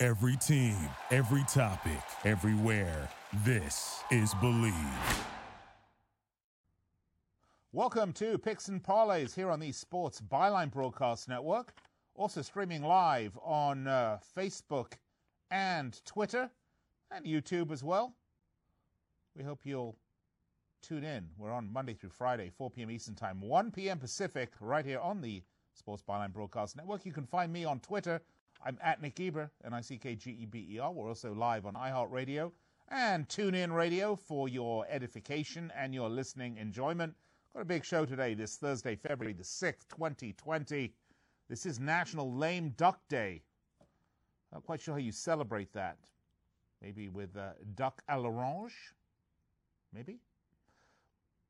Every team, every topic, everywhere. This is Bleav. Welcome to Picks and Parlays here on the Sports Byline Broadcast Network. Also streaming live on uh, Facebook and Twitter and YouTube as well. We hope you'll tune in. We're on Monday through Friday, 4 p.m. Eastern Time, 1 p.m. Pacific, right here on the Sports Byline Broadcast Network. You can find me on Twitter. I'm at Nick Geber, N-I-C-K-G-E-B-E-R. We're also live on iHeartRadio and TuneIn Radio for your edification and your listening enjoyment. Got a big show today, this Thursday, February the 6th, 2020. This is National Lame Duck Day. Not quite sure how you celebrate that. Maybe with uh, duck à l'orange? Maybe?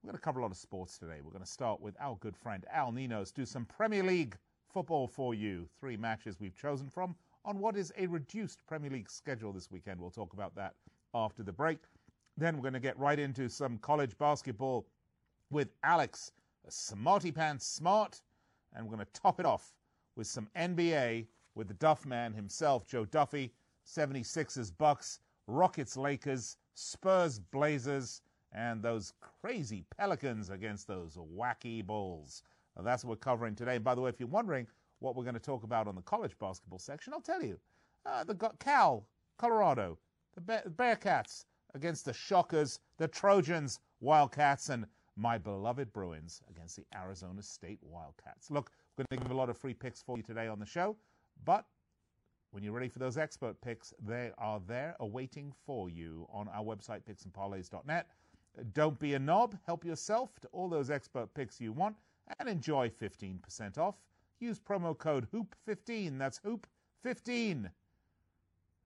We're going to cover a lot of sports today. We're going to start with our good friend Al Ninos, do some Premier League football for you. Three matches we've chosen from on what is a reduced Premier League schedule this weekend. We'll talk about that after the break. Then we're going to get right into some college basketball with Alex Smarty Pants Smart. And we're going to top it off with some NBA with the Duff Man himself, Joe Duffy, 76ers Bucks, Rockets Lakers, Spurs Blazers, and those crazy Pelicans against those wacky Bulls. Now, that's what we're covering today. And by the way, if you're wondering what we're going to talk about on the college basketball section, I'll tell you. Uh, the Cal, Colorado, the Bearcats against the Shockers, the Trojans, Wildcats, and my beloved Bruins against the Arizona State Wildcats. Look, we're going to give a lot of free picks for you today on the show, but when you're ready for those expert picks, they are there awaiting for you on our website, picksandparlays.net. Don't be a knob. Help yourself to all those expert picks you want and enjoy 15% off. Use promo code HOOP15. That's HOOP15.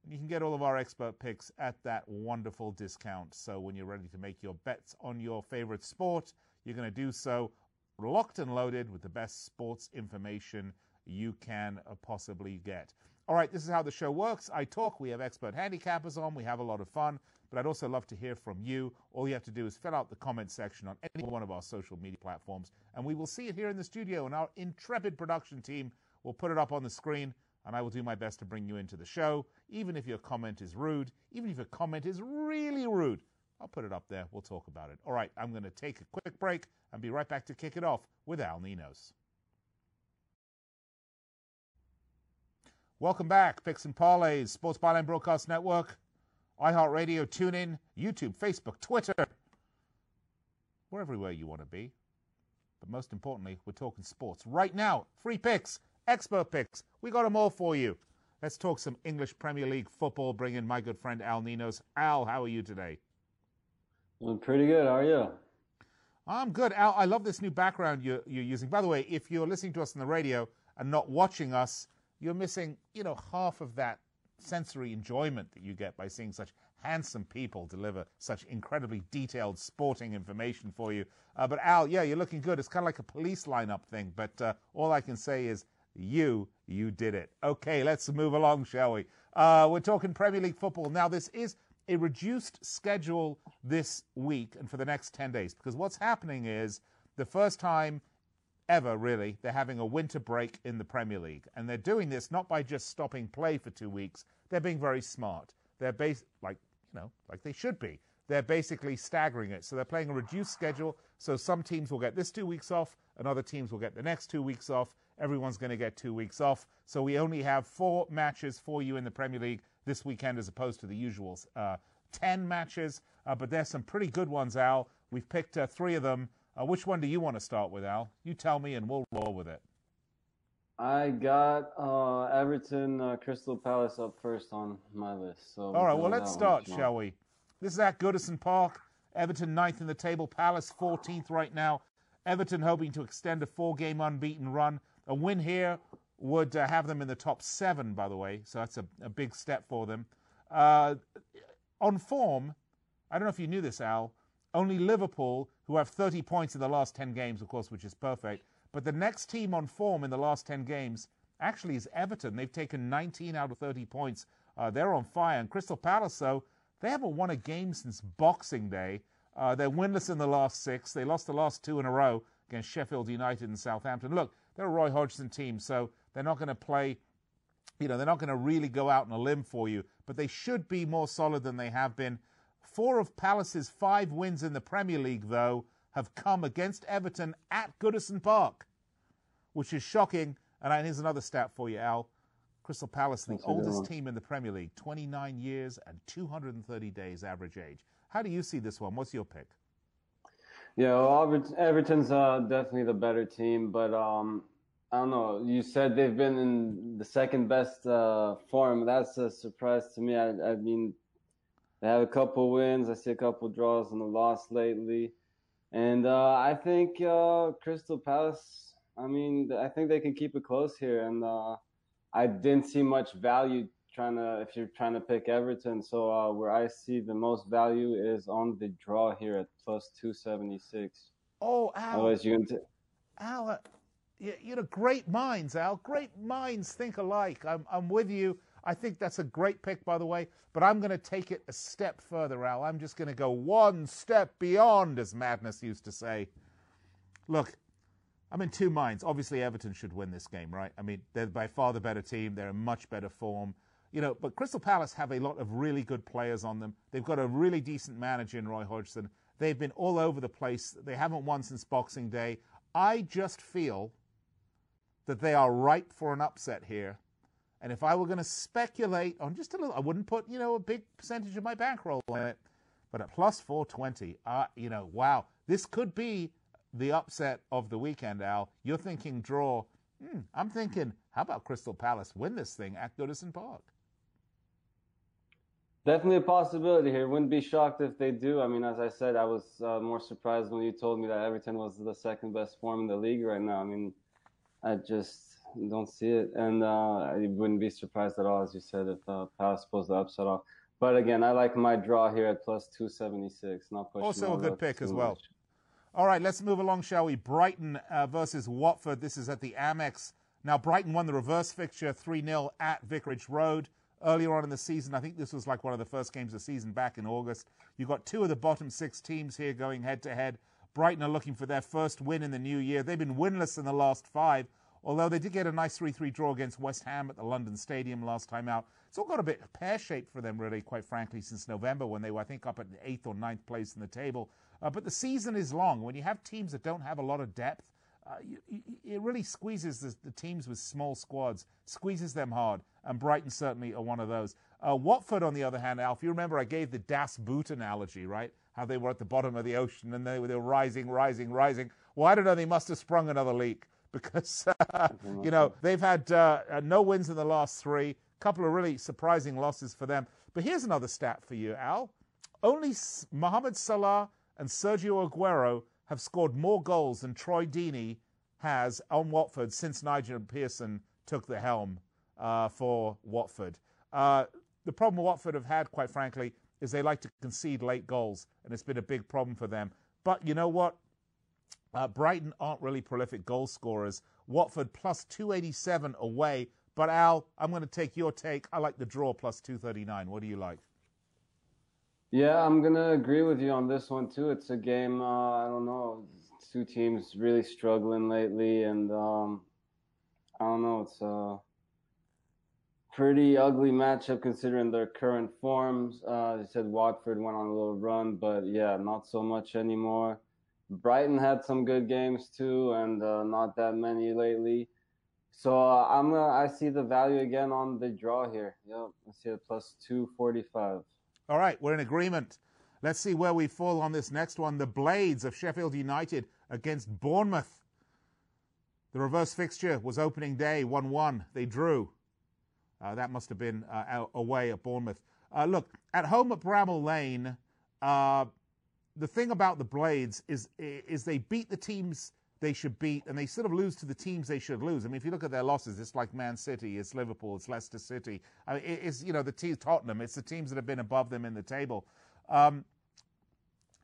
And You can get all of our expert picks at that wonderful discount. So when you're ready to make your bets on your favorite sport, you're going to do so locked and loaded with the best sports information you can possibly get. All right, this is how the show works. I talk, we have expert handicappers on, we have a lot of fun, but I'd also love to hear from you. All you have to do is fill out the comment section on any one of our social media platforms, and we will see it here in the studio, and our intrepid production team will put it up on the screen, and I will do my best to bring you into the show, even if your comment is rude, even if your comment is really rude. I'll put it up there. We'll talk about it. All right, I'm going to take a quick break and be right back to kick it off with Al Ninos. Welcome back, Picks and Parlays, Sports Byline Broadcast Network, iHeartRadio, TuneIn, YouTube, Facebook, Twitter. We're everywhere you want to be. But most importantly, we're talking sports. Right now, free picks, expert picks. We got them all for you. Let's talk some English Premier League football. Bring in my good friend Al Ninos. Al, how are you today? I'm pretty good. How are you? I'm good. Al, I love this new background you're, you're using. By the way, if you're listening to us on the radio and not watching us, you're missing, you know, half of that sensory enjoyment that you get by seeing such handsome people deliver such incredibly detailed sporting information for you. Uh, but Al, yeah, you're looking good. It's kind of like a police lineup thing, but uh, all I can say is you, you did it. Okay, let's move along, shall we? Uh, we're talking Premier League football. Now, this is a reduced schedule this week and for the next 10 days because what's happening is the first time ever, really. They're having a winter break in the Premier League. And they're doing this not by just stopping play for two weeks. They're being very smart. They're bas- like, you know, like they should be. They're basically staggering it. So they're playing a reduced schedule. So some teams will get this two weeks off, and other teams will get the next two weeks off. Everyone's going to get two weeks off. So we only have four matches for you in the Premier League this weekend as opposed to the usual uh, 10 matches. Uh, but there's some pretty good ones, Al. We've picked uh, three of them. Uh, which one do you want to start with, Al? You tell me, and we'll roll with it. I got uh, Everton uh, Crystal Palace up first on my list. So all right, well let's start, shall we? This is at Goodison Park. Everton ninth in the table. Palace 14th right now. Everton hoping to extend a four-game unbeaten run. A win here would uh, have them in the top seven, by the way. So that's a, a big step for them. Uh, on form, I don't know if you knew this, Al. Only Liverpool, who have 30 points in the last 10 games, of course, which is perfect. But the next team on form in the last 10 games actually is Everton. They've taken 19 out of 30 points. Uh, they're on fire. And Crystal Palace, though, they haven't won a game since Boxing Day. Uh, they're winless in the last six. They lost the last two in a row against Sheffield United and Southampton. Look, they're a Roy Hodgson team, so they're not going to play, you know, they're not going to really go out on a limb for you, but they should be more solid than they have been. Four of Palace's five wins in the Premier League, though, have come against Everton at Goodison Park, which is shocking. And here's another stat for you, Al. Crystal Palace, the oldest team in the Premier League, 29 years and 230 days average age. How do you see this one? What's your pick? Yeah, well, Everton's uh, definitely the better team, but um, I don't know. You said they've been in the second best uh, form. That's a surprise to me. I, I, mean, they have a couple wins. I see a couple draws and a loss lately, and uh, I think uh, Crystal Palace. I mean, I think they can keep it close here, and uh, I didn't see much value trying to if you're trying to pick Everton. So uh, where I see the most value is on the draw here at plus two seventy six. Oh, Al. Otherwise, you can. T- Al, uh, you, you know, great minds, Al. Great minds think alike. I'm, I'm with you. I think that's a great pick, by the way. But I'm going to take it a step further, Al. I'm just going to go one step beyond, as Madness used to say. Look, I'm in two minds. Obviously, Everton should win this game, right? I mean, they're by far the better team. They're in much better form you know, but Crystal Palace have a lot of really good players on them. They've got a really decent manager in Roy Hodgson. They've been all over the place. They haven't won since Boxing Day. I just feel that they are ripe for an upset here. And if I were going to speculate on just a little, I wouldn't put, you know, a big percentage of my bankroll on it. But at plus 420, uh, you know, wow, this could be the upset of the weekend, Al. You're thinking draw. Hmm, I'm thinking, how about Crystal Palace win this thing at Goodison Park? Definitely a possibility here. Wouldn't be shocked if they do. I mean, as I said, I was uh, more surprised when you told me that Everton was the second best form in the league right now. I mean, I just don't see it, and uh, I wouldn't be surprised at all, as you said, if uh, Palace pulls the upset off. But again, I like my draw here at plus two seventy six. Not pushing. Also a good pick as well. Much. All right, let's move along, shall we? Brighton uh, versus Watford. This is at the Amex. Now, Brighton won the reverse fixture 3 0 at Vicarage Road earlier on in the season. I think this was like one of the first games of the season back in August. You've got two of the bottom six teams here going head to head. Brighton are looking for their first win in the new year. They've been winless in the last five, although they did get a nice 3 3 draw against West Ham at the London Stadium last time out. It's all got a bit pear shaped for them, really, quite frankly, since November when they were, I think, up at the eighth or ninth place in the table. Uh, but the season is long. When you have teams that don't have a lot of depth, uh, you, you, it really squeezes the, the, teams with small squads, squeezes them hard, and Brighton certainly are one of those. Uh, Watford, on the other hand, Al, you remember I gave the Das Boot analogy, right? How they were at the bottom of the ocean and they they were rising, rising, rising. Well, I don't know, they must have sprung another leak because, uh, you know, they've had uh, uh, no wins in the last three, a couple of really surprising losses for them. But here's another stat for you, Al. Only Mohamed Salah and Sergio Aguero have scored more goals than Troy Deeney has on Watford since Nigel Pearson took the helm uh, for Watford. Uh, the problem Watford have had, quite frankly, is they like to concede late goals, and it's been a big problem for them. But you know what? Uh, Brighton aren't really prolific goal scorers. Watford plus 287 away. But Al, I'm going to take your take. I like the draw plus 239. What do you like? Yeah, I'm gonna agree with you on this one too. It's a game. Uh, I don't know. Two teams really struggling lately, and um, I don't know. It's a pretty ugly matchup considering their current forms. Uh, said Watford went on a little run, but yeah, not so much anymore. Brighton had some good games too, and uh, not that many lately. So uh, I'm gonna, I see the value again on the draw here. Yep, I see it plus two forty five. All right, we're in agreement. Let's see where we fall on this next one. The Blades of Sheffield United against Bournemouth. The reverse fixture was opening day, 1 1. They drew. Uh, that must have been uh, away at Bournemouth. Uh, look, at home at Bramall Lane, uh, the thing about the Blades is, is they beat the teams they should beat, and they sort of lose to the teams they should lose. I mean, if you look at their losses, it's like Man City, it's Liverpool, it's Leicester City. I mean, it's you know the teams Tottenham, it's the teams that have been above them in the table. Um,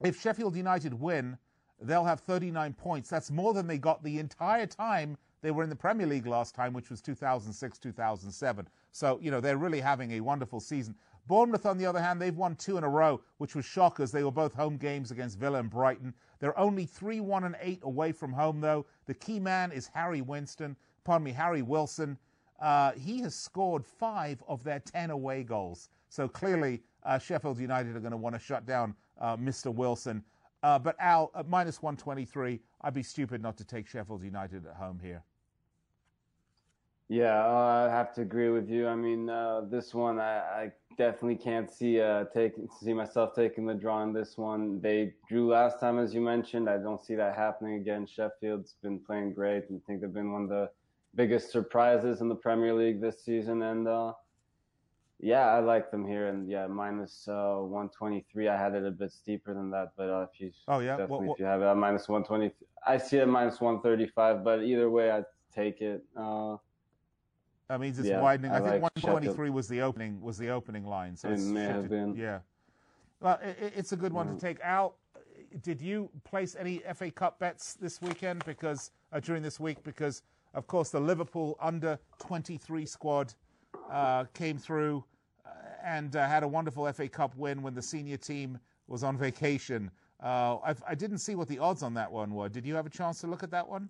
if Sheffield United win, they'll have 39 points. That's more than they got the entire time they were in the Premier League last time, which was 2006 2007. So you know they're really having a wonderful season. Bournemouth, on the other hand, they've won two in a row, which was shockers. They were both home games against Villa and Brighton. They're only 3 1 and 8 away from home, though. The key man is Harry Winston, pardon me, Harry Wilson. Uh, he has scored five of their 10 away goals. So clearly, uh, Sheffield United are going to want to shut down uh, Mr. Wilson. Uh, but Al, at minus 123, I'd be stupid not to take Sheffield United at home here. Yeah, uh, I have to agree with you. I mean, uh, this one I, I, definitely can't see uh, taking see myself taking the draw in this one. They drew last time, as you mentioned. I don't see that happening again. Sheffield's been playing great, and I think they've been one of the biggest surprises in the Premier League this season. And uh, yeah, I like them here. And yeah, minus, uh, 123. I had it a bit steeper than that, but uh, if you oh yeah, definitely if you have it at minus 120, I see it minus 135. But either way, I take it. That means it's yeah, widening. I, I think like 123 Sheffield. was the opening was the opening line. So it may have been. Yeah. Well, it, it's a good one to take. Al, did you place any FA Cup bets this weekend? Because uh, during this week, because of course the Liverpool under 23 squad uh, came through uh, and uh, had a wonderful FA Cup win when the senior team was on vacation. Uh, I didn't see what the odds on that one were. Did you have a chance to look at that one?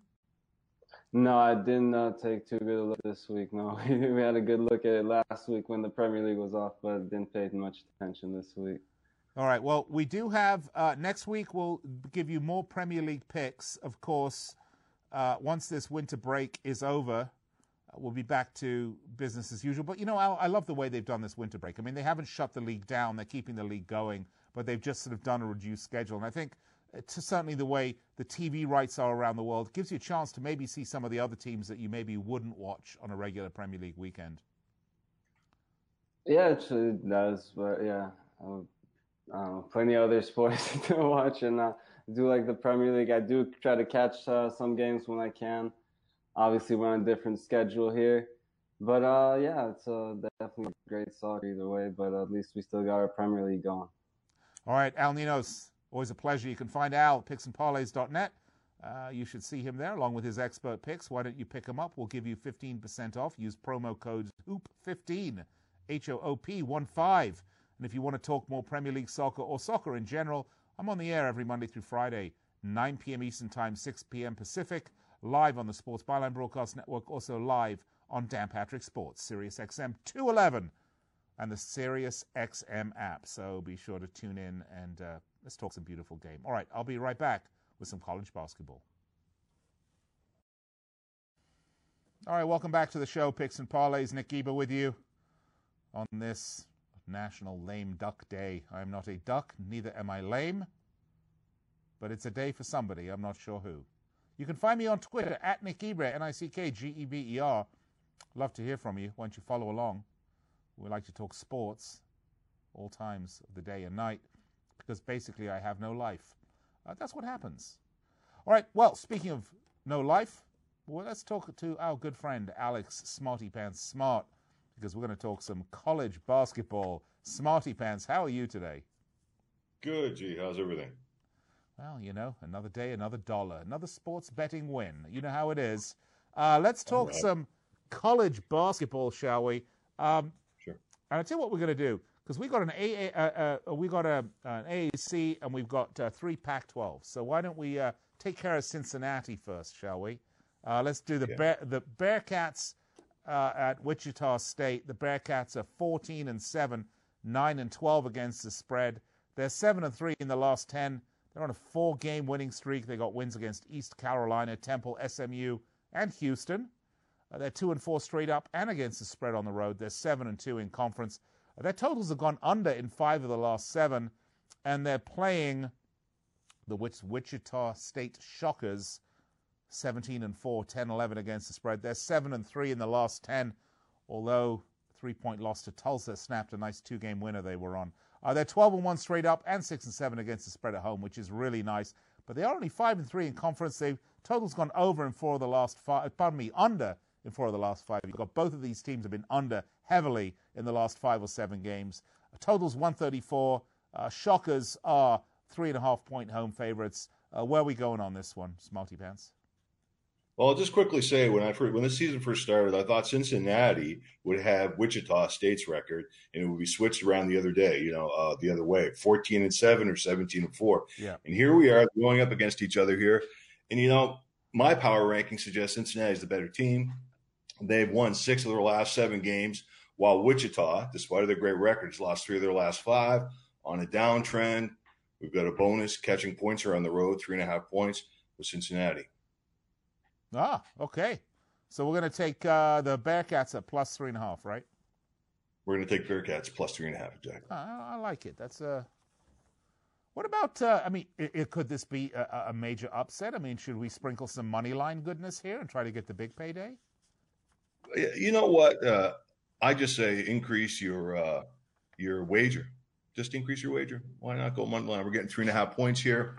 No, I did not take too good a look this week. No, we had a good look at it last week when the Premier League was off, but didn't pay much attention this week. All right. Well, we do have uh, next week. We'll give you more Premier League picks. Of course, uh, once this winter break is over, uh, we'll be back to business as usual. But you know, I, I love the way they've done this winter break. I mean, they haven't shut the league down; they're keeping the league going, but they've just sort of done a reduced schedule. And I think to certainly the way the TV rights are around the world, gives you a chance to maybe see some of the other teams that you maybe wouldn't watch on a regular Premier League weekend. Yeah, it does, but yeah, um, plenty of other sports to watch, and uh, do like the Premier League. I do try to catch uh, some games when I can. Obviously, we're on a different schedule here, but uh, yeah, it's uh, definitely great soccer either way. But at least we still got our Premier League going. All right, Al Ninos, Always a pleasure. You can find Al at picksandparlays.net. Uh, you should see him there along with his expert picks. Why don't you pick him up? We'll give you 15% off. Use promo code HOOP15, H O O P 1 5. And if you want to talk more Premier League soccer or soccer in general, I'm on the air every Monday through Friday, 9 p.m. Eastern Time, 6 p.m. Pacific, live on the Sports Byline Broadcast Network, also live on Dan Patrick Sports, Sirius XM 211, and the Sirius XM app. So be sure to tune in and uh, Let's talk some beautiful game. All right, I'll be right back with some college basketball. All right, welcome back to the show, Picks and Parlays. Nick Geber with you on this National Lame Duck Day. I am not a duck, neither am I lame, but it's a day for somebody. I'm not sure who. You can find me on Twitter at Nick Geber, N I C K G E B E R. Love to hear from you. Why don't you follow along? We like to talk sports all times of the day and night because basically I have no life. Uh, that's what happens. All right, well, speaking of no life, well, let's talk to our good friend Alex Smarty Pants Smart because we're going to talk some college basketball. Smarty Pants, how are you today? Good, G. How's everything? Well, you know, another day, another dollar, another sports betting win. You know how it is. Uh, let's talk right. some college basketball, shall we? Um. And I'll tell you what we're going to do because we got an AA, uh, uh, we got a, an AAC and we've got uh, three Pac-12. So why don't we uh, take care of Cincinnati first, shall we? Uh, let's do the yeah. Bear, the Bearcats uh, at Wichita State. The Bearcats are 14 and seven, nine and 12 against the spread. They're seven and three in the last 10. They're on a four-game winning streak. They got wins against East Carolina, Temple, SMU, and Houston. Uh, they're two and four straight up and against the spread on the road. They're seven and two in conference. Uh, their totals have gone under in five of the last seven, and they're playing the Wichita State Shockers 17 and 4, 10 11 against the spread. They're 7 and 3 in the last 10, although three point loss to Tulsa snapped a nice two game winner they were on. Uh, they're 12 and 1 straight up and 6 and 7 against the spread at home, which is really nice. but they are only five and three in conference. They total's gone over in four of the last five. Uh, pardon me, under in four of the last five. You've got both of these teams have been under heavily in the last five or seven games. Total's 134. Uh, shockers are three and a half point home favorites. Uh, where are we going on this one, Smarty Pants? Well, I'll just quickly say when I first, when the season first started, I thought Cincinnati would have Wichita State's record, and it would be switched around the other day, you know, uh, the other way, fourteen and seven or seventeen and four. Yeah. And here we are going up against each other here, and you know, my power ranking suggests Cincinnati is the better team. They've won six of their last seven games, while Wichita, despite their great records, lost three of their last five on a downtrend. We've got a bonus catching points are on the road, three and a half points with Cincinnati. Ah, okay. So we're going to take uh, the Bearcats at plus three and a half, right? We're going to take Bearcats plus three and a half, exactly. Uh, I like it. That's a. Uh... What about? Uh, I mean, it, it, could this be a, a, major upset? I mean, should we sprinkle some money line goodness here and try to get the big payday? You know what? Uh, I just say increase your uh, your wager. Just increase your wager. Why not go money line? We're getting three and a half points here,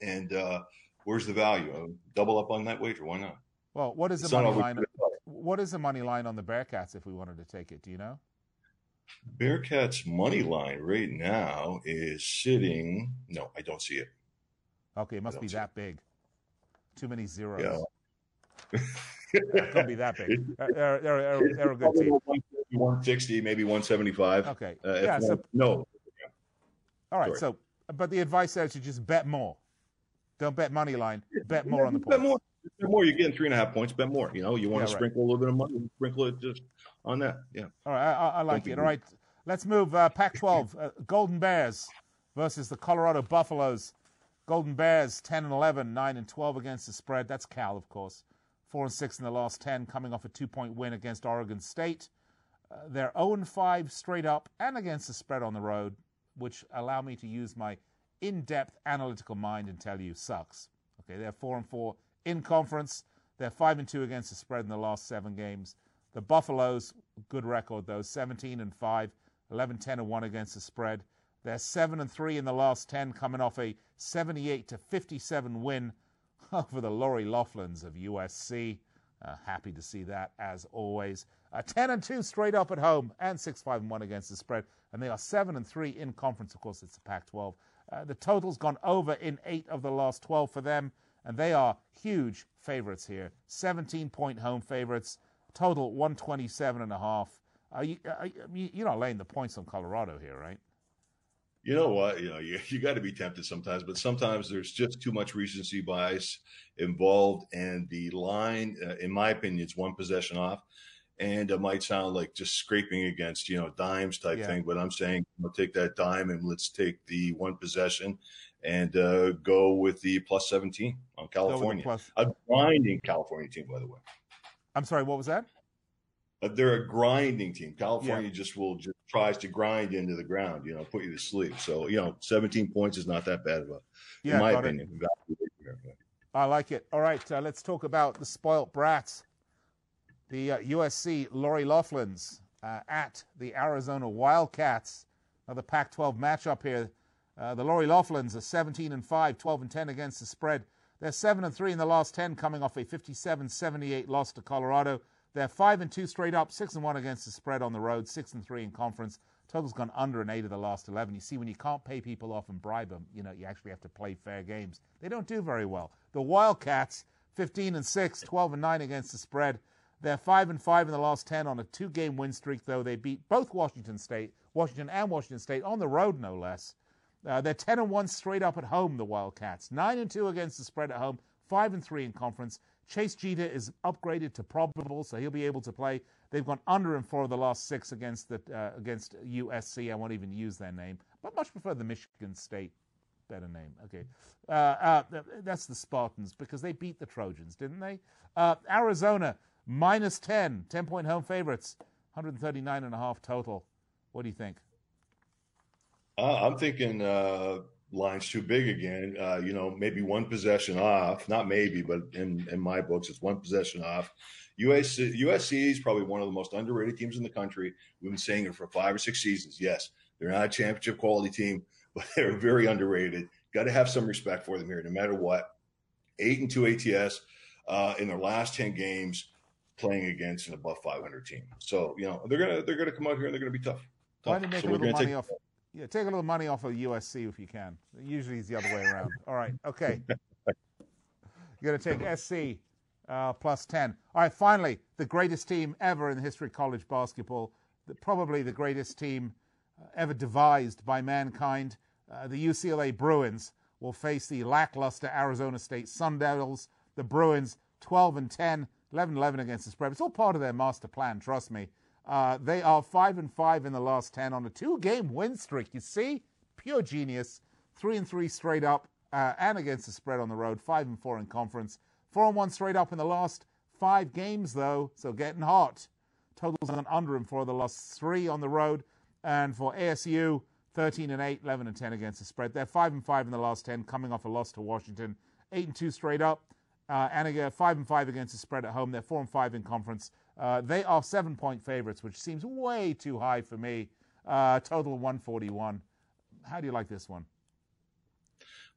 and uh, where's the value? Uh, double up on that wager. Why not? Well, what is the money line? What is the money line on the Bearcats if we wanted to take it? Do you know? Bearcats money line right now is sitting. No, I don't see it. Okay, it must be that it. big. Too many zeros. Yeah. it could be that big. They're, they're, they're, they're a good team. 160, maybe 175. Okay. Uh, yeah. So, no. All right. Sorry. So, but the advice is to just bet more. Don't bet money line. Bet more on the points. Bet more. Bet more. You're getting three and a half points. Bet more. You know, you want yeah, to right. sprinkle a little bit of money. Sprinkle it just on that. Yeah. All right. I, I like it. All right. Let's move. Uh, Pac-12. Uh, Golden Bears versus the Colorado Buffaloes. Golden Bears 10 and 11, 9 and 12 against the spread. That's Cal, of course. 4 and 6 in the last 10, coming off a two point win against Oregon State. Uh, they're 0 5 straight up and against the spread on the road, which allow me to use my in depth analytical mind and tell you sucks. Okay, they're 4 and 4 in conference. They're 5 and 2 against the spread in the last seven games. The Buffaloes, good record though, 17 and 5, 11 10 and 1 against the spread. They're 7 and 3 in the last 10, coming off a 78 to 57 win over the Lori Loughlins of USC. Uh, happy to see that as always. Uh, 10 and 2 straight up at home and 6 5 and 1 against the spread. And they are 7 and 3 in conference. Of course, it's the Pac 12. Uh, the total's gone over in 8 of the last 12 for them. And they are huge favorites here 17 point home favorites. Total 127 and a half. Uh, you, uh, you're not laying the points on Colorado here, right? You know what? You know, you, you got to be tempted sometimes, but sometimes there's just too much recency bias involved. And the line, uh, in my opinion, it's one possession off. And it might sound like just scraping against, you know, dimes type yeah. thing, but I'm saying, you know, take that dime and let's take the one possession and uh, go with the plus 17 on California. Plus. A grinding California team, by the way. I'm sorry, what was that? They're a grinding team. California yeah. just will just tries to grind into the ground, you know, put you to sleep. So, you know, 17 points is not that bad of a, yeah, in my opinion. I like it. All right, uh, let's talk about the spoilt brats. The uh, USC Lori Loughlin's uh, at the Arizona Wildcats. Another Pac-12 matchup here. Uh, the Lori Loughlins are 17 and 5, 12 and 10 against the spread. They're 7 and 3 in the last 10, coming off a 57-78 loss to Colorado. They're five and two straight up, six and one against the spread on the road, six and three in conference. Total's gone under an eight of the last eleven. You see, when you can't pay people off and bribe them, you know you actually have to play fair games. They don't do very well. The Wildcats, 15 and six, 12 and nine against the spread. They're five and five in the last ten on a two-game win streak. Though they beat both Washington State, Washington and Washington State on the road, no less. Uh, they're 10 and 1 straight up at home, the Wildcats. 9 and 2 against the spread at home, 5 and 3 in conference. Chase Jeter is upgraded to probable, so he'll be able to play. They've gone under in four of the last six against the uh, against USC. I won't even use their name, but much prefer the Michigan State better name. Okay, uh, uh, that's the Spartans because they beat the Trojans, didn't they? Uh, Arizona minus 10, 10 point home favorites, 139 and a half total. What do you think? Uh, I'm thinking uh, line's too big again. Uh, you know, maybe one possession off. Not maybe, but in in my books, it's one possession off. USC, USC is probably one of the most underrated teams in the country. We've been saying it for five or six seasons. Yes, they're not a championship quality team, but they're very underrated. got to have some respect for them here, no matter what. Eight and two ATS uh, in their last ten games, playing against an above 500 team. So you know they're gonna they're gonna come out here and they're gonna be tough. Why don't you make so a little money off? Yeah, take a little money off of USC if you can. Usually it's the other way around. All right, okay. You're going to take SC uh, plus 10. All right, finally, the greatest team ever in the history of college basketball, the, probably the greatest team uh, ever devised by mankind. Uh, the UCLA Bruins will face the lackluster Arizona State Sun Devils. The Bruins 12 and 10, 11 11 against the spread. It's all part of their master plan, trust me. Uh, they are 5 and 5 in the last 10 on a two game win streak. You see? Pure genius. 3 and 3 straight up uh, and against the spread on the road. 5 and 4 in conference. 4 and 1 straight up in the last five games, though, so getting hot. Totals on under him for the last three on the road. And for ASU, 13 and 8, 11 and 10 against the spread. They're 5 and 5 in the last 10, coming off a loss to Washington. 8 and 2 straight up. Uh, and again, 5 and 5 against the spread at home. They're 4 and 5 in conference. Uh, they are seven point favorites, which seems way too high for me. Uh, total 141. How do you like this one?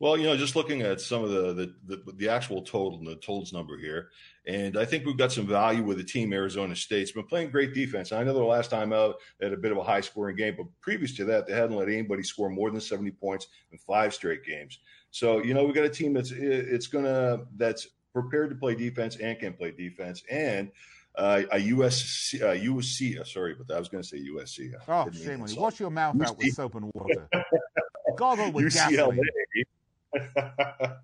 Well, you know, just looking at some of the the, the, the actual total and the totals number here, and I think we've got some value with the team. Arizona State's been playing great defense. I know the last time out they had a bit of a high scoring game, but previous to that, they hadn't let anybody score more than seventy points in five straight games. So you know, we've got a team that's it's gonna that's prepared to play defense and can play defense, and uh, a USC, uh, USC, uh, sorry, but I was going to say USC. Oh, shame on you. Wash your mouth UC. out with soap and water. Gargle with UCLA.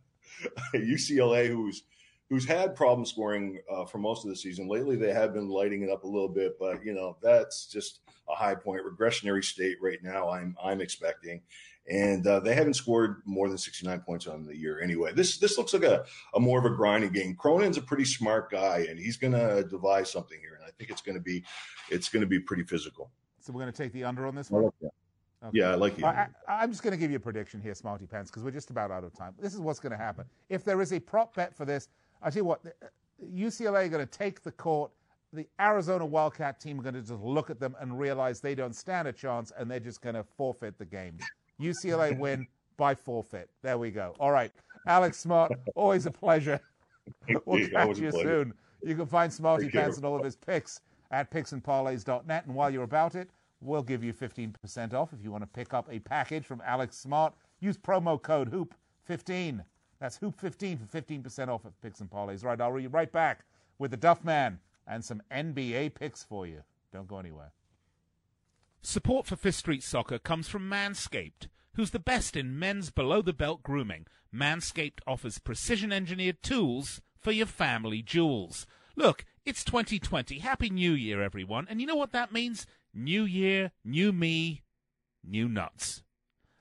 UCLA, who's who's had problem scoring uh, for most of the season. Lately, they have been lighting it up a little bit, but you know that's just a high point, regressionary state right now. I'm I'm expecting, and uh, they haven't scored more than 69 points on the year anyway. This this looks like a, a more of a grinding game. Cronin's a pretty smart guy, and he's going to devise something here, and I think it's going to be it's going to be pretty physical. So we're going to take the under on this one. Okay. Yeah, I like you. I, am just going to give you a prediction here, Smarty Pants, because we're just about out of time. This is what's going to happen. If there is a prop bet for this, I tell you what, UCLA are going to take the court. The Arizona Wildcat team are going to just look at them and realize they don't stand a chance, and they're just going to forfeit the game. UCLA win by forfeit. There we go. All right. Alex Smart, always a pleasure. We'll catch you soon. You can find Smarty Pants and all of his picks at picksandparlays.net. And while you're about it, we'll give you 15% off if you want to pick up a package from Alex Smart. Use promo code HOOP15. That's HOOP15 for 15% off at Picks and Parlays. Right, I'll read right back with the Duff Man and some NBA picks for you. Don't go anywhere. Support for Fifth Street Soccer comes from Manscaped, who's the best in men's below the belt grooming. Manscaped offers precision engineered tools for your family jewels. Look, it's 2020. Happy New Year, everyone. And you know what that means? New year, new me, new nuts.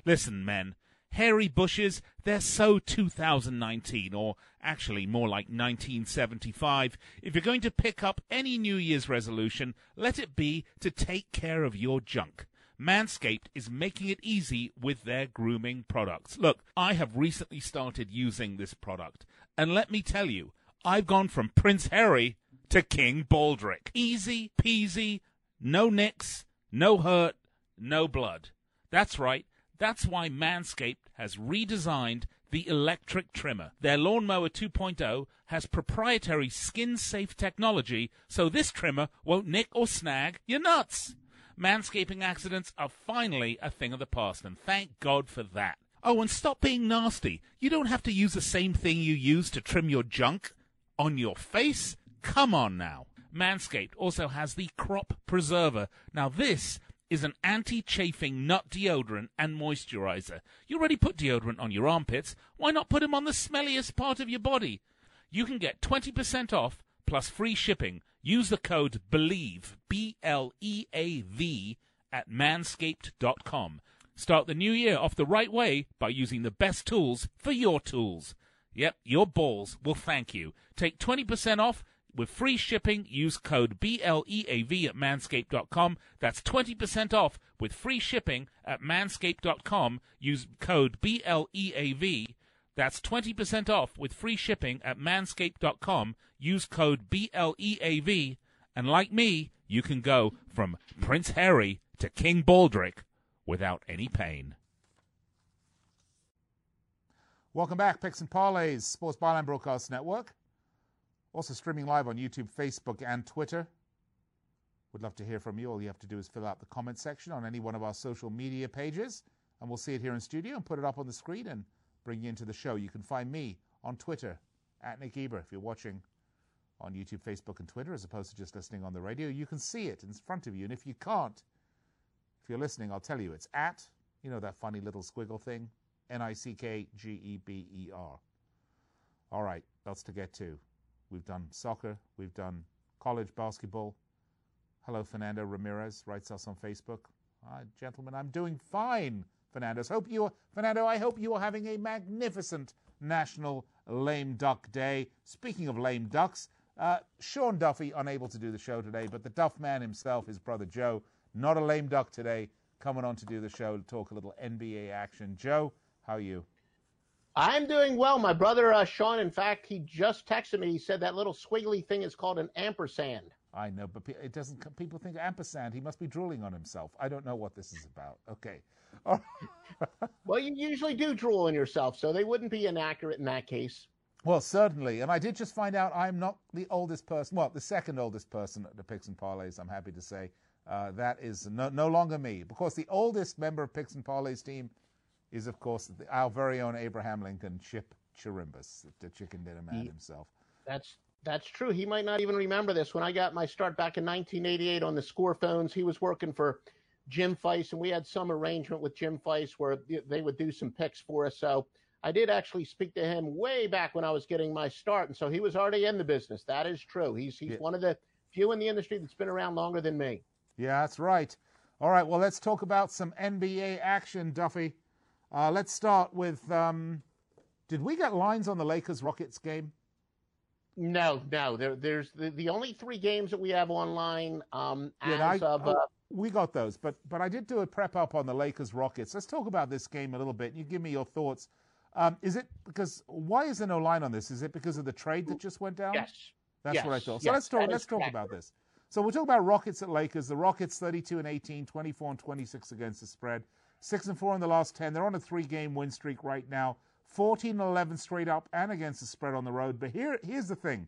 Listen, men, hairy bushes, they're so 2019, or actually more like 1975. If you're going to pick up any New Year's resolution, let it be to take care of your junk. Manscaped is making it easy with their grooming products. Look, I have recently started using this product, and let me tell you, I've gone from Prince Harry to King Baldrick. Easy peasy, no nicks, no hurt, no blood. That's right. That's why Manscaped has redesigned the electric trimmer. Their Lawnmower 2.0 has proprietary skin safe technology, so this trimmer won't nick or snag your nuts. Manscaping accidents are finally a thing of the past, and thank God for that. Oh, and stop being nasty. You don't have to use the same thing you use to trim your junk on your face. Come on now. Manscaped also has the Crop Preserver. Now, this is an anti chafing nut deodorant and moisturizer. You already put deodorant on your armpits. Why not put them on the smelliest part of your body? You can get 20% off plus free shipping. Use the code BLEAV, B L E A V, at manscaped.com. Start the new year off the right way by using the best tools for your tools. Yep, your balls will thank you. Take 20% off with free shipping, use code BLEAV at manscaped.com. That's 20% off with free shipping at manscaped.com. Use code BLEAV. That's 20% off with free shipping at manscaped.com. Use code BLEAV. And like me, you can go from Prince Harry to King Baldrick without any pain. Welcome back, Picks and Parlays, Sports Byline Broadcast Network. Also streaming live on YouTube, Facebook, and Twitter. Would love to hear from you. All you have to do is fill out the comment section on any one of our social media pages, and we'll see it here in studio and put it up on the screen and bring you into the show. You can find me on Twitter at Nick Geber if you're watching on YouTube, Facebook, and Twitter, as opposed to just listening on the radio. You can see it in front of you, and if you can't, if you're listening, I'll tell you it's at, you know, that funny little squiggle thing, N I C K G E B E R. All right, lots to get to. We've done soccer, we've done college basketball. Hello, Fernando Ramirez writes us on Facebook. Hi, gentlemen, I'm doing fine, Fernando. Hope you, Fernando. I hope you are having a magnificent National Lame Duck Day. Speaking of lame ducks, uh, Sean Duffy unable to do the show today, but the Duff man himself, his brother Joe, not a lame duck today, coming on to do the show talk a little NBA action. Joe, how are you? I'm doing well. My brother uh, Sean, in fact, he just texted me. He said that little squiggly thing is called an ampersand. I know, but it doesn't. People think ampersand. He must be drooling on himself. I don't know what this is about. Okay. well, you usually do drool on yourself, so they wouldn't be inaccurate in that case. Well, certainly. And I did just find out I'm not the oldest person. Well, the second oldest person at the Picks and Parlays. I'm happy to say uh, that is no, no longer me. Because the oldest member of Picks and Parlays team is, of course, our very own Abraham Lincoln, Chip Chirimbus, the chicken dinner man he, himself. That's that's true. He might not even remember this. When I got my start back in 1988 on the score phones, he was working for Jim Feist, and we had some arrangement with Jim Feist where they would do some picks for us. So I did actually speak to him way back when I was getting my start, and so he was already in the business. That is true. He's he's yeah. one of the few in the industry that's been around longer than me. Yeah, that's right. All right, well, let's talk about some NBA action, Duffy. Uh, let's start with. Um, did we get lines on the Lakers Rockets game? No, no. There, there's the, the only three games that we have online um, yeah, as I, of. Uh, we got those, but but I did do a prep up on the Lakers Rockets. Let's talk about this game a little bit. You give me your thoughts. Um, is it because why is there no line on this? Is it because of the trade that just went down? Yes. That's yes. what I thought. So yes, let's talk. Let's talk about this. So we'll talk about Rockets at Lakers. The Rockets 32 and 18, 24 and 26 against the spread. Six and four in the last 10. They're on a three-game win streak right now. 14 and 11 straight up and against the spread on the road. But here, here's the thing: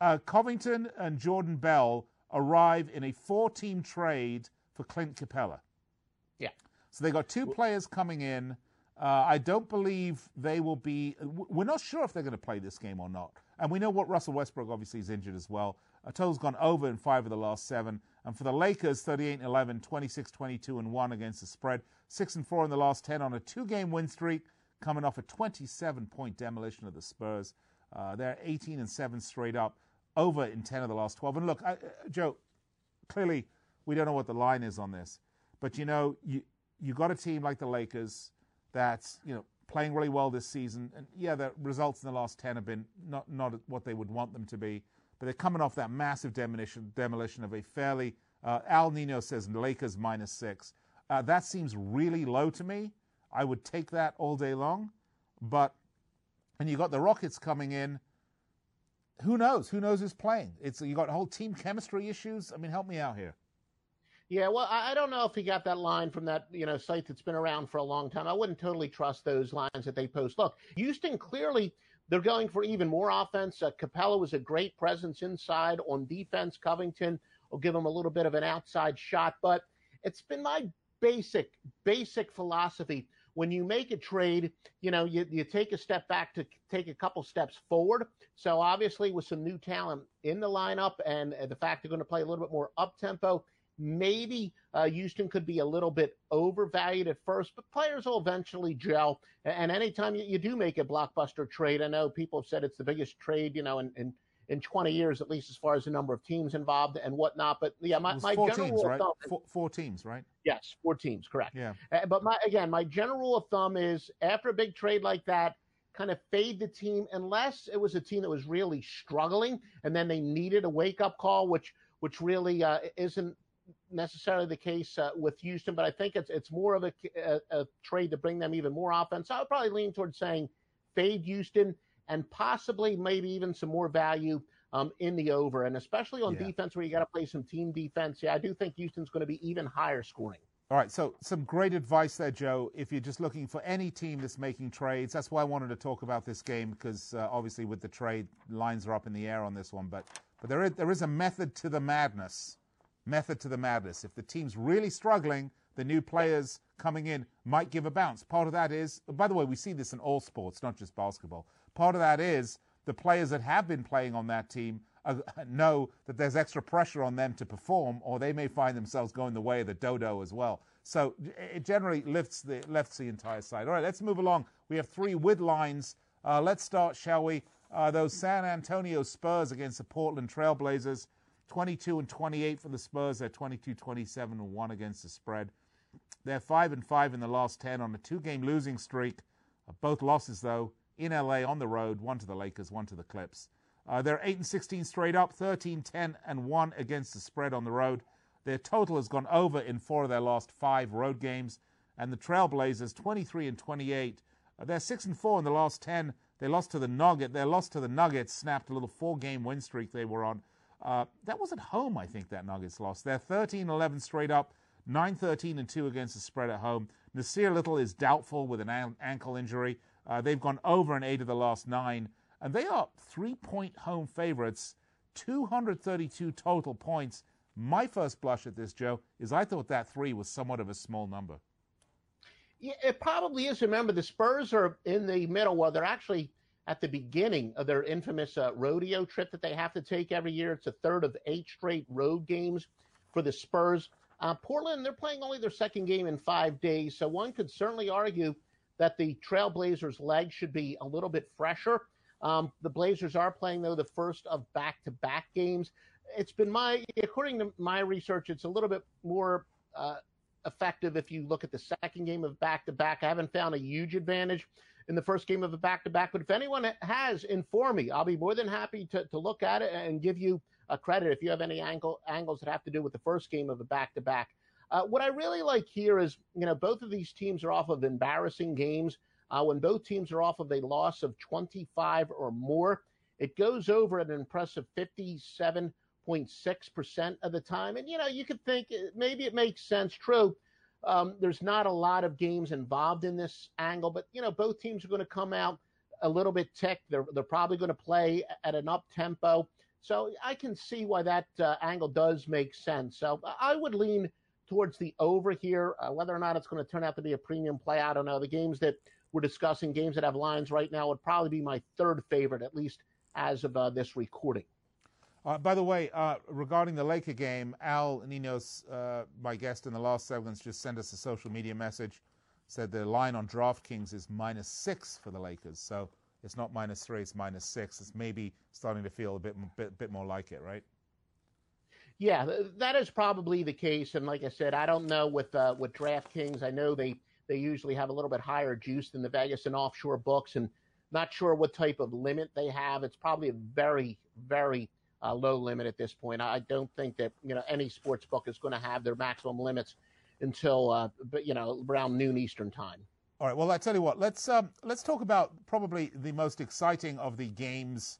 uh, Covington and Jordan Bell arrive in a four-team trade for Clint Capela. Yeah. So they got two players coming in. Uh, I don't believe they will be. We're not sure if they're going to play this game or not. And we know what Russell Westbrook obviously is injured as well. A total's gone over in five of the last seven. And for the Lakers, 38 11, 26 22 and 1 against the spread. 6 and 4 in the last 10 on a two game win streak, coming off a 27 point demolition of the Spurs. Uh, they're 18 and 7 straight up, over in 10 of the last 12. And look, I, uh, Joe, clearly we don't know what the line is on this. But you know, you, you got a team like the Lakers that's you know playing really well this season. And yeah, the results in the last ten have been not not what they would want them to be, but they're coming off that massive demolition demolition of a fairly. Uh, Al Nino says Lakers minus six. Uh, that seems really low to me. I would take that all day long, but and you got the Rockets coming in. Who knows? Who knows who's playing? It's you got whole team chemistry issues. I mean, help me out here. Yeah, well, I don't know if he got that line from that you know site that's been around for a long time. I wouldn't totally trust those lines that they post. Look, Houston clearly they're going for even more offense. Uh, Capela was a great presence inside on defense. Covington will give him a little bit of an outside shot, but it's been my basic basic philosophy. When you make a trade, you know, you, you take a step back to take a couple steps forward. So obviously, with some new talent in the lineup and the fact they're going to play a little bit more up tempo, Maybe uh, Houston could be a little bit overvalued at first, but players will eventually gel. And anytime you, you do make a blockbuster trade, I know people have said it's the biggest trade, you know, in, in, in 20 years, at least as far as the number of teams involved and whatnot. But yeah, my, my four general teams, rule right? of thumb. Four, four, teams, right? Yes, four teams, correct. Yeah. Uh, but my, again, my general rule of thumb is after a big trade like that, kind of fade the team unless it was a team that was really struggling and then they needed a wake up call, which which really uh, isn't necessarily the case uh, with Houston, but I think it's it's more of a, a, a, trade to bring them even more offense. I would probably lean towards saying fade Houston and possibly maybe even some more value um, in the over, and especially on yeah. defense where you got to play some team defense. Yeah, I do think Houston's going to be even higher scoring. All right, so some great advice there, Joe. If you're just looking for any team that's making trades, that's why I wanted to talk about this game because uh, obviously with the trade lines are up in the air on this one. But but there is, there is a method to the madness. Method to the madness. If the team's really struggling, the new players coming in might give a bounce. Part of that is, by the way, we see this in all sports, not just basketball. Part of that is the players that have been playing on that team uh, know that there's extra pressure on them to perform, or they may find themselves going the way of the dodo as well. So it generally lifts the lifts the entire side. All right, let's move along. We have three with lines. Uh, let's start, shall we? Uh, those San Antonio Spurs against the Portland Trailblazers. 22 and 28 for the Spurs. They're 22 27 and 1 against the spread. They're 5 and 5 in the last 10 on a two game losing streak. Uh, both losses, though, in LA on the road, one to the Lakers, one to the Clips. Uh, they're 8 and 16 straight up, 13 10 and 1 against the spread on the road. Their total has gone over in four of their last five road games. And the Trailblazers, 23 and 28. Uh, they're 6 and 4 in the last 10. They lost to the Nugget. Their loss to the Nuggets snapped a little four game win streak they were on. Uh, that was at home, I think, that Nuggets loss. They're 13 11 straight up, 9 13 and 2 against the spread at home. Nassir Little is doubtful with an ankle injury. Uh, they've gone over in eight of the last nine, and they are three point home favorites, 232 total points. My first blush at this, Joe, is I thought that three was somewhat of a small number. Yeah, it probably is. Remember, the Spurs are in the middle. Well, they're actually at the beginning of their infamous uh, rodeo trip that they have to take every year. It's a third of eight straight road games for the Spurs. Uh, Portland, they're playing only their second game in five days, so one could certainly argue that the Trailblazers' legs should be a little bit fresher. Um, the Blazers are playing, though, the first of back to back games it's been my, according to my research, it's a little bit more uh, effective if you look at the second game of back to back. I haven't found a huge advantage in the first game of a back to back, but if anyone has, inform me. I'll be more than happy to, to look at it and give you a credit if you have any angle, angles that have to do with the first game of a back to back. what I really like here is, you know, both of these teams are off of embarrassing games. Uh, when both teams are off of a loss of 25 or more, it goes over at an impressive 57 0.6% of the time. And, you know, you could think uh, maybe it makes sense. True. Um, there's not a lot of games involved in this angle, but, you know, both teams are going to come out a little bit ticked. They're, they're probably going to play at an up tempo. So I can see why that uh, angle does make sense. So I would lean towards the over here. Uh, whether or not it's going to turn out to be a premium play, I don't know. The games that we're discussing, games that have lines right now, would probably be my third favorite, at least as of uh, this recording. Uh, by the way, uh, regarding the Laker game, Al Ninos, uh, my guest in the last segments, just sent us a social media message. Said the line on DraftKings is minus six for the Lakers. So it's not minus three, it's minus six. It's maybe starting to feel a bit, bit, bit more like it, right? Yeah, that is probably the case. And like I said, I don't know with uh, with DraftKings. I know they they usually have a little bit higher juice than the Vegas and offshore books, and not sure what type of limit they have. It's probably a very very uh, low limit at this point. I don't think that you know any sports book is going to have their maximum limits until uh, you know around noon Eastern time. All right. Well, I tell you what. Let's um, let's talk about probably the most exciting of the games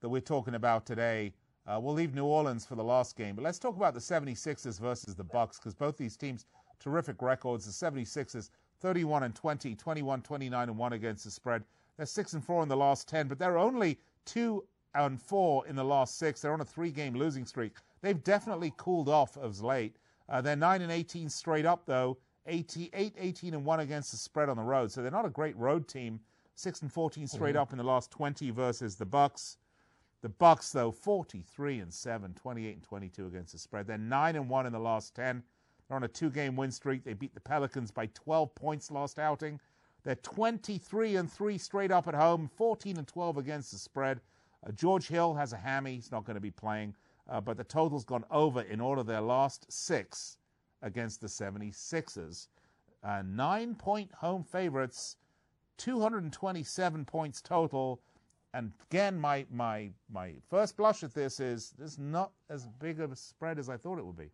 that we're talking about today. Uh, we'll leave New Orleans for the last game, but let's talk about the 76ers versus the Bucks because both these teams terrific records. The 76ers 31 and 20, 21, 29 and 1 against the spread. They're 6 and 4 in the last 10, but they're only two and four in the last six. They're on a three-game losing streak. They've definitely cooled off as late. Uh, they're nine and 18 straight up though. 8, 18 and one against the spread on the road. So they're not a great road team. Six and 14 straight mm-hmm. up in the last 20 versus the Bucks. The Bucks though 43 and 7, 28 and 22 against the spread. They're nine and one in the last 10. They're on a two-game win streak. They beat the Pelicans by 12 points last outing. They're 23 and 3 straight up at home, 14 and 12 against the spread. Uh, George Hill has a hammy. He's not going to be playing. Uh, but the total's gone over in all of their last six against the 76ers. Uh, nine point home favorites, 227 points total. And again, my, my, my first blush at this is this is not as big of a spread as I thought it would be.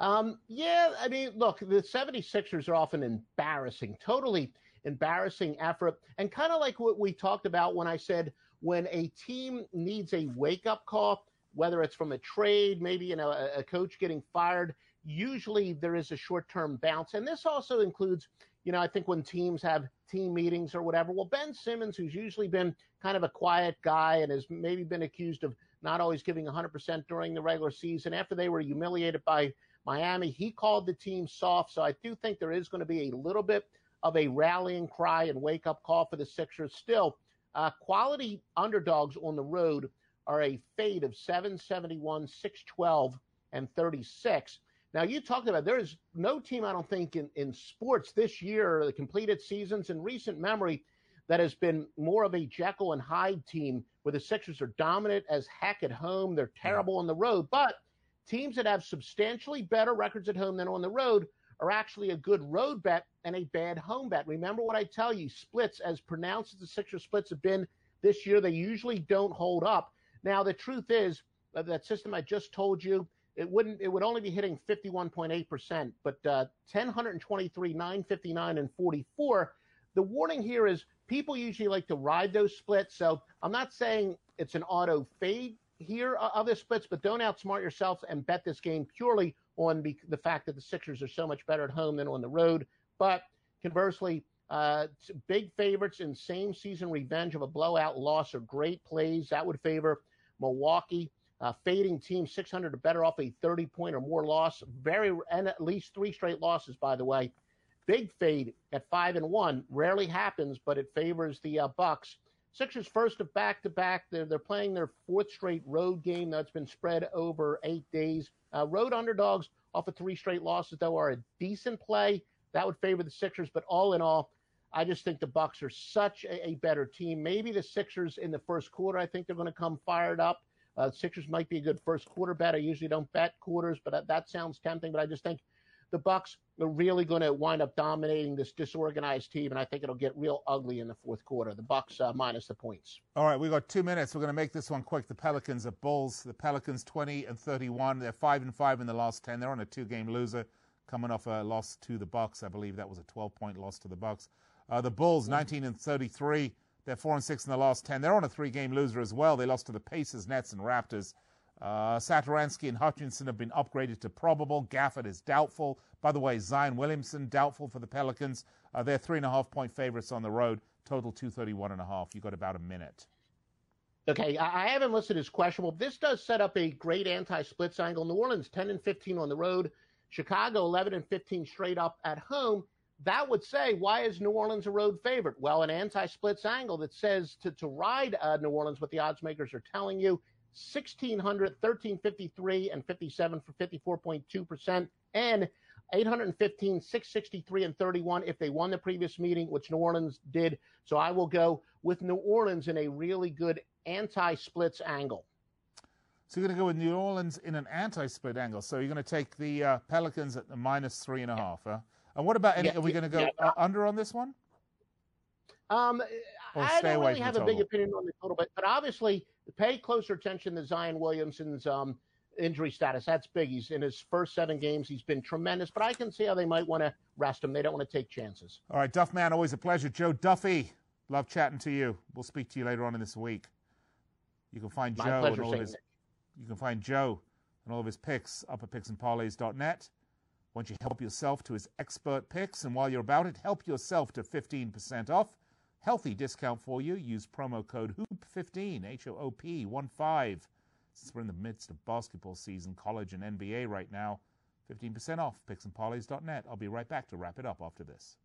Um, yeah, I mean, look, the 76ers are often embarrassing, totally embarrassing effort. And kind of like what we talked about when I said when a team needs a wake up call, whether it's from a trade, maybe you know a, a coach getting fired, usually there is a short term bounce. And this also includes, you know, I think when teams have team meetings or whatever. Well, Ben Simmons, who's usually been kind of a quiet guy and has maybe been accused of not always giving 100% during the regular season, after they were humiliated by Miami, he called the team soft. So I do think there is going to be a little bit of a rallying cry and wake up call for the Sixers. Still, uh, quality underdogs on the road are a fade of 771, 612, and 36. Now, you talked about there is no team, I don't think, in, in sports this year, the completed seasons in recent memory, that has been more of a Jekyll and Hyde team where the Sixers are dominant as heck at home. They're terrible on the road. But teams that have substantially better records at home than on the road are actually a good road bet and a bad home bet. Remember what I tell you splits, as pronounced as the Sixers splits have been this year, they usually don't hold up. Now, the truth is, uh, that system I just told you, it wouldn't it would only be hitting 51.8%, but uh, 10, 123, 959, and 44. The warning here is people usually like to ride those splits. So I'm not saying it's an auto fade here uh, of the splits, but don't outsmart yourselves and bet this game purely on the, the fact that the Sixers are so much better at home than on the road. But conversely, uh, big favorites in same season revenge of a blowout loss are great plays. That would favor Milwaukee. Uh, fading team 600 or better off a 30 point or more loss. Very and at least three straight losses, by the way. Big fade at five and one rarely happens, but it favors the uh, Bucks. Sixers first of back to back. They're they're playing their fourth straight road game that's been spread over eight days. Uh, road underdogs off of three straight losses though are a decent play. That would favor the Sixers, but all in all, I just think the Bucks are such a, a better team. Maybe the Sixers in the first quarter. I think they're going to come fired up. Uh, Sixers might be a good first quarter bet. I usually don't bet quarters, but that, that sounds tempting. But I just think the Bucks are really going to wind up dominating this disorganized team, and I think it'll get real ugly in the fourth quarter. The Bucks uh, minus the points. All right, we got two minutes. We're going to make this one quick. The Pelicans are Bulls. The Pelicans 20 and 31. They're five and five in the last 10. They're on a two-game loser, coming off a loss to the Bucks. I believe that was a 12-point loss to the Bucks. Uh, the Bulls 19 and 33. They're four and six in the last ten. They're on a three-game loser as well. They lost to the Pacers, Nets, and Raptors. Uh, and Hutchison have been upgraded to probable. Gafford is doubtful. By the way, Zion Williamson doubtful for the Pelicans. Uh, they're three and a half point favorites on the road. Total 231 and a half. You got about a minute. Okay, I haven't listed as questionable. This does set up a great anti-splits angle. New Orleans 10 and 15 on the road. Chicago 11 and 15 straight up at home that would say, why is New Orleans a road favorite? Well, an anti-splits angle that says to, to ride uh, New Orleans, what the odds makers are telling you, 1600, 1353, and 57 for 54.2%, and 815, 663, and 31 if they won the previous meeting, which New Orleans did. So I will go with New Orleans in a really good anti-splits angle. So you're going to go with New Orleans in an anti-split angle. So you're going to take the uh, Pelicans at the minus three and a half, huh? And what about any? Yeah, are we going to go yeah. under on this one? Um, I don't really have a big opinion on the total, but but obviously pay closer attention to Zion Williamson's um, injury status. That's big. He's in his first seven games. He's been tremendous, but I can see how they might want to rest him. They don't want to take chances. All right, Duff man, always a pleasure. Joe Duffy, love chatting to you. We'll speak to you later on in this week. You can find My Joe and all of his. It. You can find Joe and all of his picks up at picksandparlays.net. Once you help yourself to his expert picks, and while you're about it, help yourself to 15% off. Healthy discount for you. Use promo code HOOP15, H O O P 1 5. Since we're in the midst of basketball season, college and NBA right now, 15% off, picksandparlays.net. I'll be right back to wrap it up after this.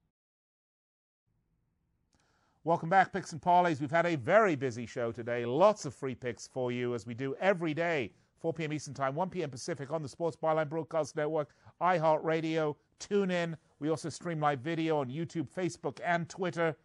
Welcome back, Picks and Parlays. We've had a very busy show today. Lots of free picks for you, as we do every day 4 p.m. Eastern Time, 1 p.m. Pacific on the Sports Byline Broadcast Network, iHeartRadio, TuneIn. We also stream live video on YouTube, Facebook, and Twitter.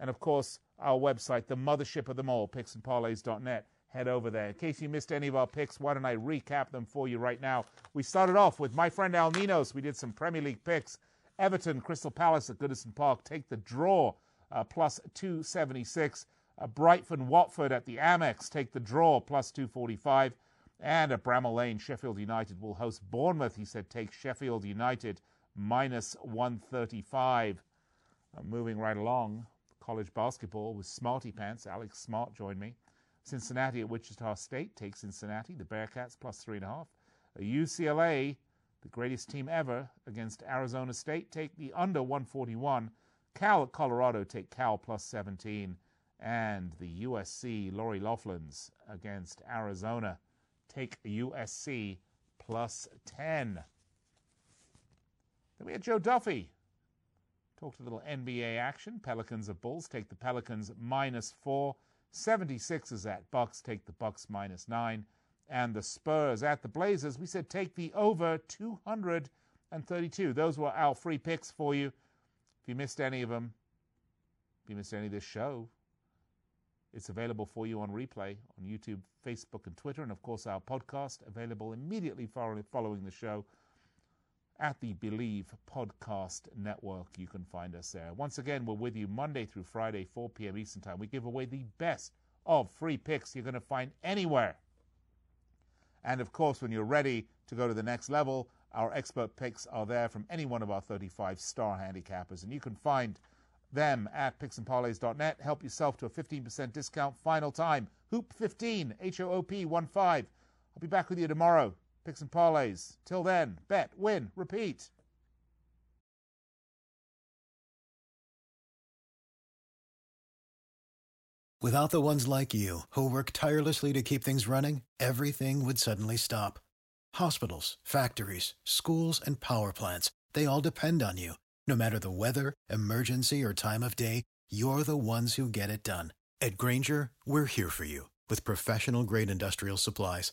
And of course, our website, the mothership of them all, picksandparlays.net. Head over there. In case you missed any of our picks, why don't I recap them for you right now? We started off with my friend Al Ninos. We did some Premier League picks. Everton, Crystal Palace at Goodison Park. Take the draw, uh, plus 276. Uh, Brighton, Watford at the Amex. Take the draw, plus 245. And at Bramall Lane, Sheffield United will host Bournemouth. He said take Sheffield United minus 135. Uh, moving right along, college basketball with Smarty Pants. Alex Smart joined me. Cincinnati at Wichita State takes Cincinnati. The Bearcats plus three and a half. UCLA the greatest team ever, against Arizona State, take the under 141. Cal at Colorado take Cal plus 17. And the USC Lori Loughlins against Arizona take USC plus 10. Then we had Joe Duffy. Talked a little NBA action. Pelicans of Bulls take the Pelicans minus four. 76ers at Bucks take the Bucks minus nine. And the Spurs at the Blazers, we said take the over 232. Those were our free picks for you. If you missed any of them, if you missed any of this show, it's available for you on replay on YouTube, Facebook, and Twitter. And of course, our podcast available immediately following the show at the Bleav Podcast Network. You can find us there. Once again, we're with you Monday through Friday, 4 p.m. Eastern Time. We give away the best of free picks you're going to find anywhere. And of course, when you're ready to go to the next level, our expert picks are there from any one of our 35 star handicappers. And you can find them at picksandparlays.net. Help yourself to a 15% discount. Final time, Hoop15, H O O P 1 5. I'll be back with you tomorrow. Picks and parlays. Till then, bet, win, repeat. Without the ones like you, who work tirelessly to keep things running, everything would suddenly stop. Hospitals, factories, schools, and power plants, they all depend on you. No matter the weather, emergency, or time of day, you're the ones who get it done. At Grainger, we're here for you with professional grade industrial supplies.